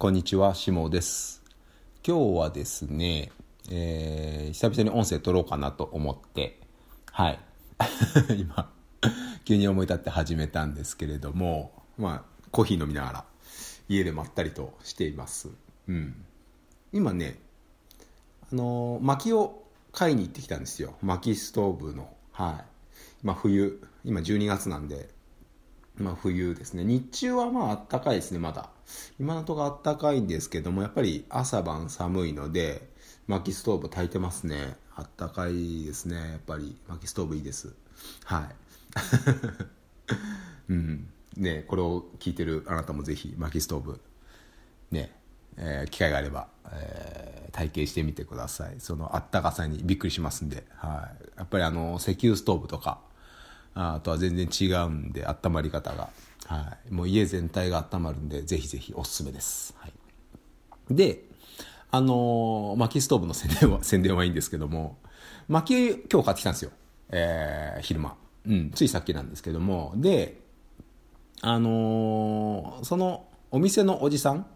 こんにちは、しもです。今日はですね、えー、久々に音声撮ろうかなと思って、はい。今、急に思い立って始めたんですけれども、まあ、コーヒー飲みながら、家でまったりとしています。うん。今ね、あのー、薪を買いに行ってきたんですよ。薪ストーブの。はい。今冬、今12月なんで、まあ、冬ですね。日中はまあ暖かいですね、まだ。今のところ暖かいんですけども、やっぱり朝晩寒いので、薪ストーブ炊いてますね。暖かいですね、やっぱり。薪ストーブいいです。はい。うん。ね、これを聞いてるあなたもぜひ薪ストーブ、ね、えー、機会があれば、えー、体験してみてください。そのあったかさにびっくりしますんで。はい。やっぱりあの、石油ストーブとか、あとは全然違うんで、温まり方が。はい。もう家全体が温まるんで、ぜひぜひおすすめです。はい。で、あのー、薪ストーブの宣伝は、宣伝はいいんですけども、薪今日買ってきたんですよ。えー、昼間。うん、ついさっきなんですけども、で、あのー、そのお店のおじさん、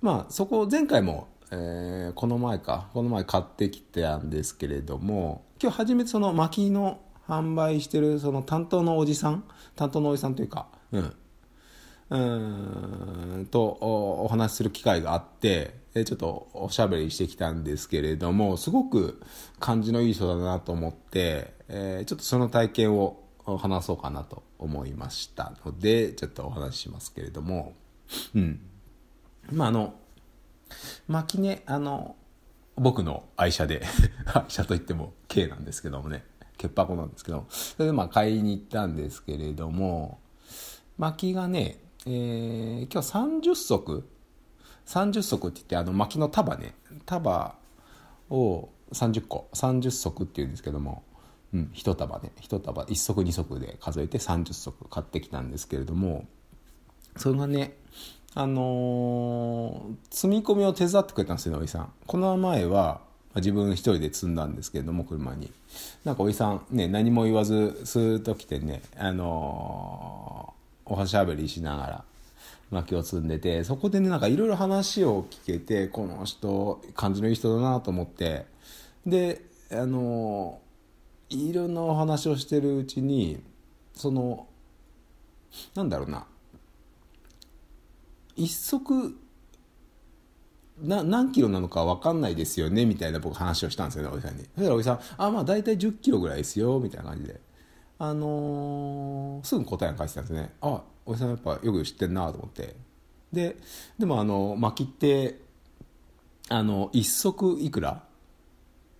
まあ、そこ前回も、えー、この前か、この前買ってきてたんですけれども、今日初めてその薪の販売してるその担当のおじさん担当のおじさんというか、うん。うんとお話しする機会があってちょっとおしゃべりしてきたんですけれどもすごく感じのいい人だなと思って、えー、ちょっとその体験を話そうかなと思いましたのでちょっとお話ししますけれどもうんまああの牧根あの僕の愛車で 愛車といっても K なんですけどもね潔白なんですけど、それでまあ買いに行ったんですけれども、薪がね、えー、今日30足、30足って言って、あの薪の束ね、束を30個、30足っていうんですけども、うん、1束ね、1束、1足2足で数えて30足買ってきたんですけれども、それがね、あのー、積み込みを手伝ってくれたんですよね、おじさん。この前は、自分一人で積んだんですけれども車に。なんかおじさんね何も言わずスーッと来てねあのー、おはしゃべりしながら薪を積んでてそこでねなんかいろいろ話を聞けてこの人感じのいい人だなと思ってであのー、いろんなお話をしてるうちにそのなんだろうな一足な何キロなのか分かんないですよねみたいな僕話をしたんですよねおじさんに。そしたらおじさん「あまあ大体1 0キロぐらいですよ」みたいな感じで。あのー、すぐ答えが返してたんですね。あおじさんやっぱよく知ってんなと思って。ででもあの薪ってあの一足いくら？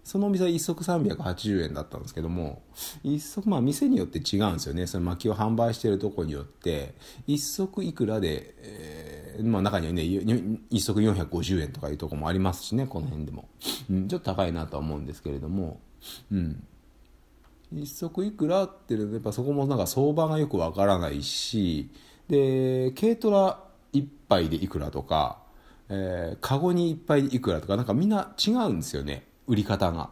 そのお店は1足380円だったんですけども、1足、まあ店によって違うんですよね。その薪を販売してるとこによって、1足いくらで、えー、まあ中にはね、1足450円とかいうところもありますしね、この辺でも。うん、ちょっと高いなとは思うんですけれども、うん。1足いくらっていうの、やっぱそこもなんか相場がよくわからないし、で、軽トラ1杯でいくらとか、えー、カゴに1杯でいくらとか、なんかみんな違うんですよね。売り方が。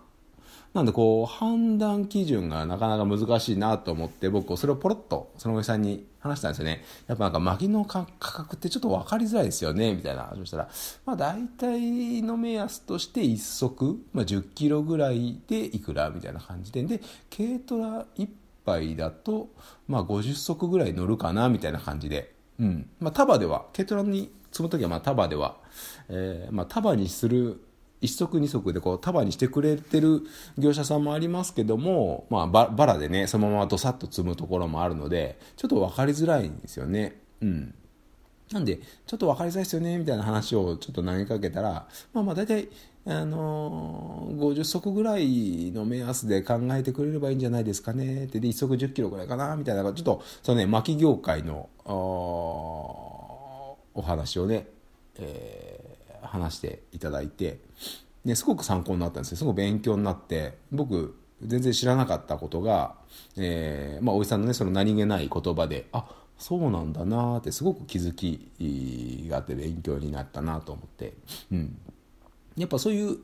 なんでこう、判断基準がなかなか難しいなと思って、僕、それをポロッと、そのおじさんに話したんですよね。やっぱなんか、薪の価格ってちょっと分かりづらいですよね、みたいな。そしたら、まあ大体の目安として1足、まあ10キロぐらいでいくら、みたいな感じで。で、軽トラ1杯だと、まあ50足ぐらい乗るかな、みたいな感じで。うん。まあ束では、軽トラに積むときはまあ束では、えー、まあ束にする一足二足でこう束にしてくれてる業者さんもありますけども、まあ、バラでね、そのままどさっと積むところもあるので、ちょっと分かりづらいんですよね。うん。なんで、ちょっと分かりづらいですよね、みたいな話をちょっと投げかけたら、まあまあ大体、あのー、50足ぐらいの目安で考えてくれればいいんじゃないですかね、って、で、1足10キロぐらいかな、みたいな、ちょっと、そのね、薪業界の、お話をね、えー話していただいて、ね、すごく参考になったんですよ。すごく勉強になって、僕、全然知らなかったことが、えー、まあ、おじさんのね、その何気ない言葉で、あ、そうなんだなってすごく気づきがあって勉強になったなと思って、うん。やっぱそういう、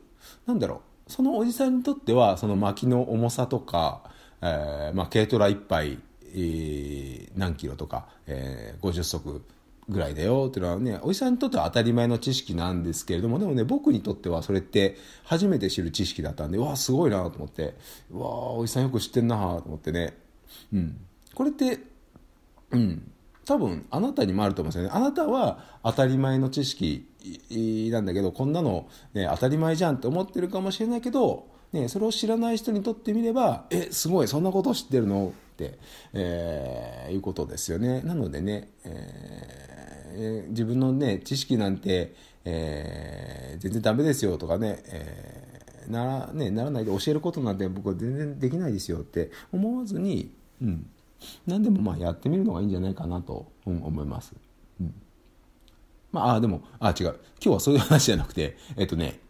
なんだろう、そのおじさんにとっては、その薪の重さとか、えー、まあ、軽トラ1杯、えー、何キロとか、えー、50足ぐらいだよっていうのはね、おじさんにとっては当たり前の知識なんですけれども、でもね、僕にとってはそれって初めて知る知識だったんで、うわ、すごいなと思って、うわ、おじさんよく知ってんなと思ってね。うん。これって、うん。多分、あなたにもあると思うんですよね。あなたは当たり前の知識なんだけど、こんなの、ね、当たり前じゃんって思ってるかもしれないけど、ね、それを知らない人にとってみれば、え、すごい、そんなこと知ってるの、えー、いうことですよね。なのでね、えー、自分のね、知識なんて、えー、全然ダメですよとかね、えー、なら、ね、ならないで教えることなんて僕は全然できないですよって思わずに、うん。何でもまあやってみるのがいいんじゃないかなと、思います。うん。まあ、あ、でも、あ、違う。今日はそういう話じゃなくて、えっとね、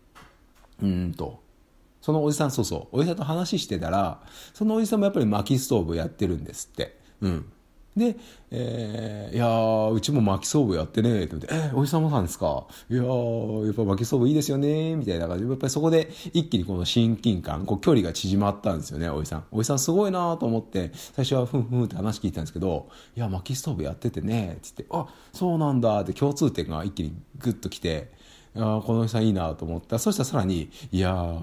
うんと、そのおじさん、そうそう、おじさんと話してたら、そのおじさんもやっぱり薪ストーブやってるんですって。うん。で、えー、いやー、うちも薪ストーブやってね、って言って、えー、おじさんもなんですか？いやー、やっぱ薪ストーブいいですよね、みたいな感じで、やっぱりそこで一気にこの親近感、こう距離が縮まったんですよね、おじさん。おじさんすごいなと思って、最初はふんふんって話聞いたんですけど、いや、薪ストーブやっててね、つって、あ、そうなんだって共通点が一気にグッと来て、あこのおじさんいいなと思った。そしたらさらに、いや、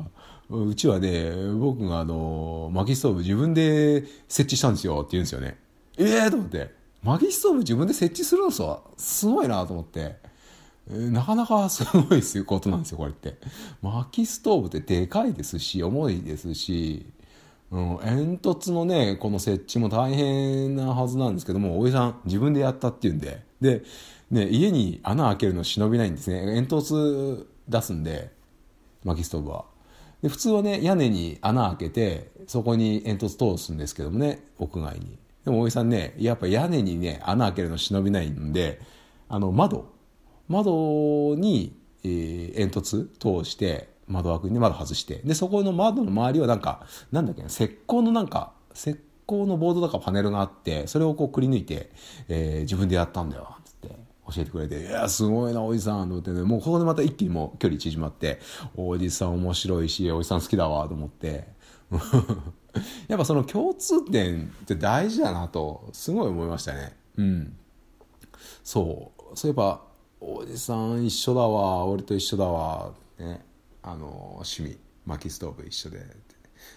うちはね、僕があの、薪ストーブ自分で設置したんですよって言うんですよね。ええー、と思って。薪ストーブ自分で設置するんです。すごいなと思って。えー、なかなかすごいすことなんですよ、これって。薪ストーブってでかいですし、重いですし、うん、煙突のね、この設置も大変なはずなんですけども、おじさん自分でやったっていうんで、で、ね、家に穴開けるの忍びないんですね。煙突出すんで、薪ストーブは。で普通はね屋根に穴開けてそこに煙突通すんですけどもね屋外にでも大井さんねやっぱ屋根にね穴開けるの忍びないんであの窓窓に、えー、煙突通して窓枠に窓外してでそこの窓の周りはなんかなんだっけな石膏のなんか石膏のボードとかパネルがあってそれをこうくり抜いて、えー、自分でやったんだよって教えてくれて、いや、すごいな、おじさん、と思ってね、もうここでまた一気にもう距離縮まって、おじさん面白いし、おじさん好きだわ、と思って。やっぱその共通点って大事だなと、すごい思いましたね。うん。そう。そういえば、おじさん一緒だわ、俺と一緒だわ、ね。あの、趣味、薪ストーブ一緒で。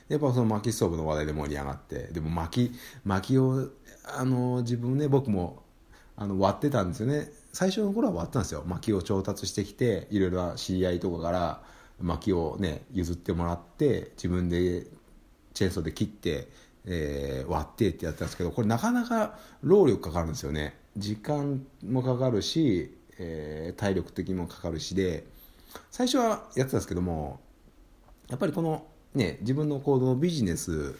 やっぱその薪ストーブの話題で盛り上がって、でも薪、薪を、あの、自分ね、僕も、あの、割ってたんですよね。最初の頃は割ったんですよ薪を調達してきていろいろな知り合いとかから薪をね譲ってもらって自分でチェーンソーで切って、えー、割ってってやったんですけどこれなかなか労力かかるんですよね時間もかかるし、えー、体力的にもかかるしで最初はやってたんですけどもやっぱりこのね自分の行動ビジネス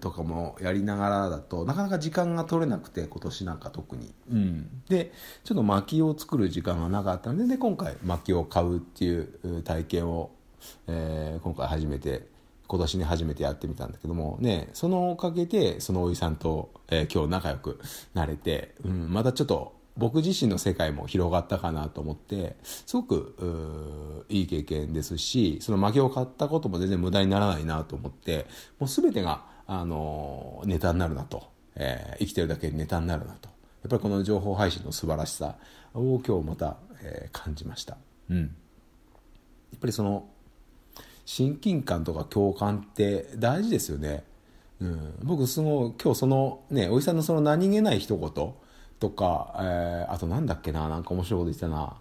とかもやりながらだとなかなか時間が取れなくて今年なんか特に、うん、でちょっと薪を作る時間がなかったのでで今回薪を買うっていう体験を、えー、今回初めて今年に初めてやってみたんだけどもねそのおかげでそのおじさんと、えー、今日仲良くなれて、うん、またちょっと僕自身の世界も広がったかなと思ってすごくいい経験ですしその負けを買ったことも全然無駄にならないなと思ってもう全てが、あのネタになるなと、えー、生きてるだけネタになるなとやっぱりこの情報配信の素晴らしさを今日また、えー、感じました。うん、やっぱりその親近感とか共感って大事ですよね。うん、僕すごい今日そのねおじさんのその何気ない一言とか、えー、あとなんだっけな、なんか面白いこと言ってたな。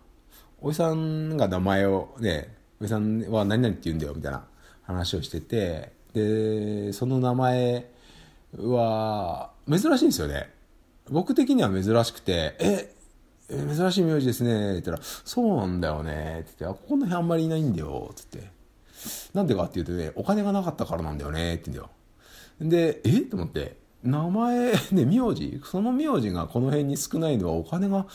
おじさんが名前をね、おじさんは何々って言うんだよ、みたいな話をしてて、で、その名前は、珍しいんですよね。僕的には珍しくて、え、珍しい名字ですね、って言ったら、そうなんだよね、って言って、あ、ここの辺あんまりいないんだよ、つって。なんでかって言うとね、お金がなかったからなんだよね、って言うんだよ。で、え？と思って、名前、ね、名字その名字がこの辺に少ないのはお金が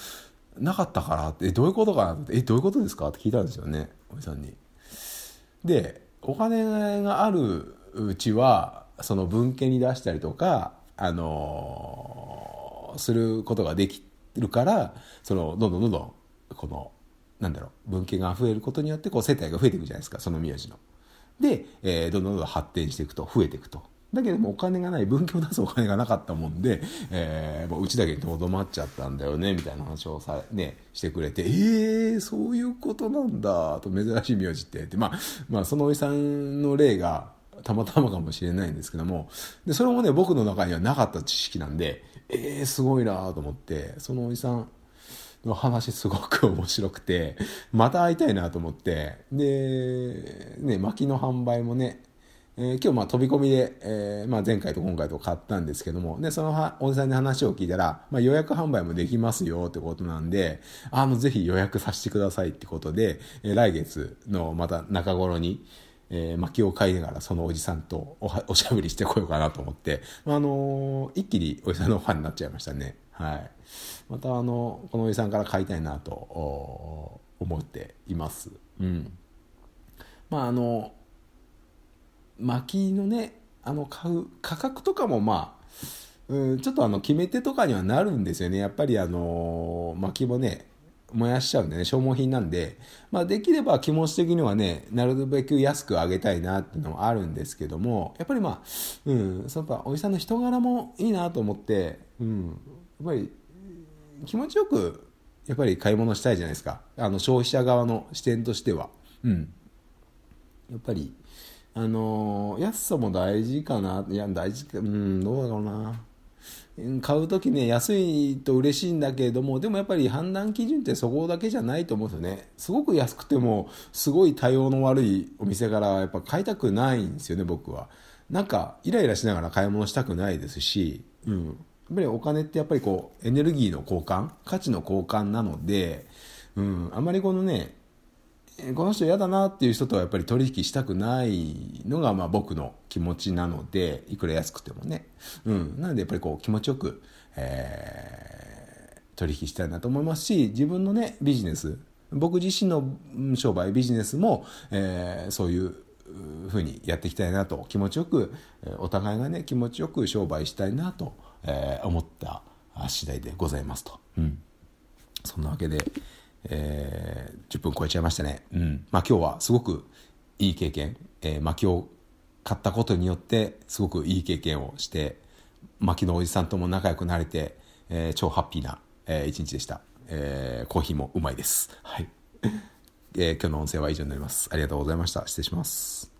なかったからって、どういうことかなって、え、どういうことですかって聞いたんですよね、おじさんに。で、お金があるうちは、その文献に出したりとか、あのー、することができるから、その、どんどんどんどん、この、なんだろう、文献が増えることによって、こう、世帯が増えていくじゃないですか、その名字の。で、えー、どんどんどんどん発展していくと、増えていくと。だけどもお金がない、文献を出すお金がなかったもんで、えー、もううちだけにとどまっちゃったんだよね、みたいな話をさ、ね、してくれて、えー、そういうことなんだ、と珍しい名字って。で、まあ、まあ、そのおじさんの例が、たまたまかもしれないんですけども、で、それもね、僕の中にはなかった知識なんで、えー、すごいなと思って、そのおじさん、の話すごく面白くて、また会いたいなと思って、で、ね、薪の販売もね、えー、今日まあ飛び込みで、えー、まあ前回と今回と買ったんですけども、で、そのおじさんに話を聞いたら、まあ予約販売もできますよってことなんで、あの、ぜひ予約させてくださいってことで、えー、来月のまた中頃に、えー、薪を買いながらそのおじさんとお おしゃべりしてこようかなと思って、あのー、一気におじさんのファンになっちゃいましたね。はい。またあの、このおじさんから買いたいなと思っています。うん。まああの、薪のねあの買う価格とかもまあうん、ちょっとあの決め手とかにはなるんですよね。やっぱりあの薪もね、燃やしちゃうんでね、消耗品なんで、まあできれば気持ち的にはね、なるべく安くあげたいなっていうのもあるんですけども、やっぱりまあ、うん、そのおじさんの人柄もいいなと思って、うん、やっぱり気持ちよく、やっぱり買い物したいじゃないですか。あの消費者側の視点としては。うん。やっぱり、あのー、安さも大事かな。いや、大事か、うん、どうだろうな。買う時ね、安いと嬉しいんだけれども、でもやっぱり判断基準ってそこだけじゃないと思うんですよね。すごく安くても、すごい対応の悪いお店からやっぱ買いたくないんですよね、僕は。なんか、イライラしながら買い物したくないですし、うん。やっぱりお金ってやっぱりこう、エネルギーの交換価値の交換なので、うん、あまりこのね、この人嫌だなっていう人とはやっぱり取引したくないのがまあ僕の気持ちなので、いくら安くてもね。うん。なのでやっぱりこう気持ちよく、えー、取引したいなと思いますし、自分のね、ビジネス、僕自身の商売、ビジネスも、えー、そういうふうにやっていきたいなと、気持ちよく、お互いがね、気持ちよく商売したいなと、えー、思った次第でございますと。うん。そんなわけで、えー、10分超えちゃいましたね。うん。まあ今日はすごくいい経験、えー、薪を買ったことによってすごくいい経験をして、薪のおじさんとも仲良くなれて、えー、超ハッピーな、えー、一日でした。えー、コーヒーもうまいです。はい。えー、今日の音声は以上になります。ありがとうございました。失礼します。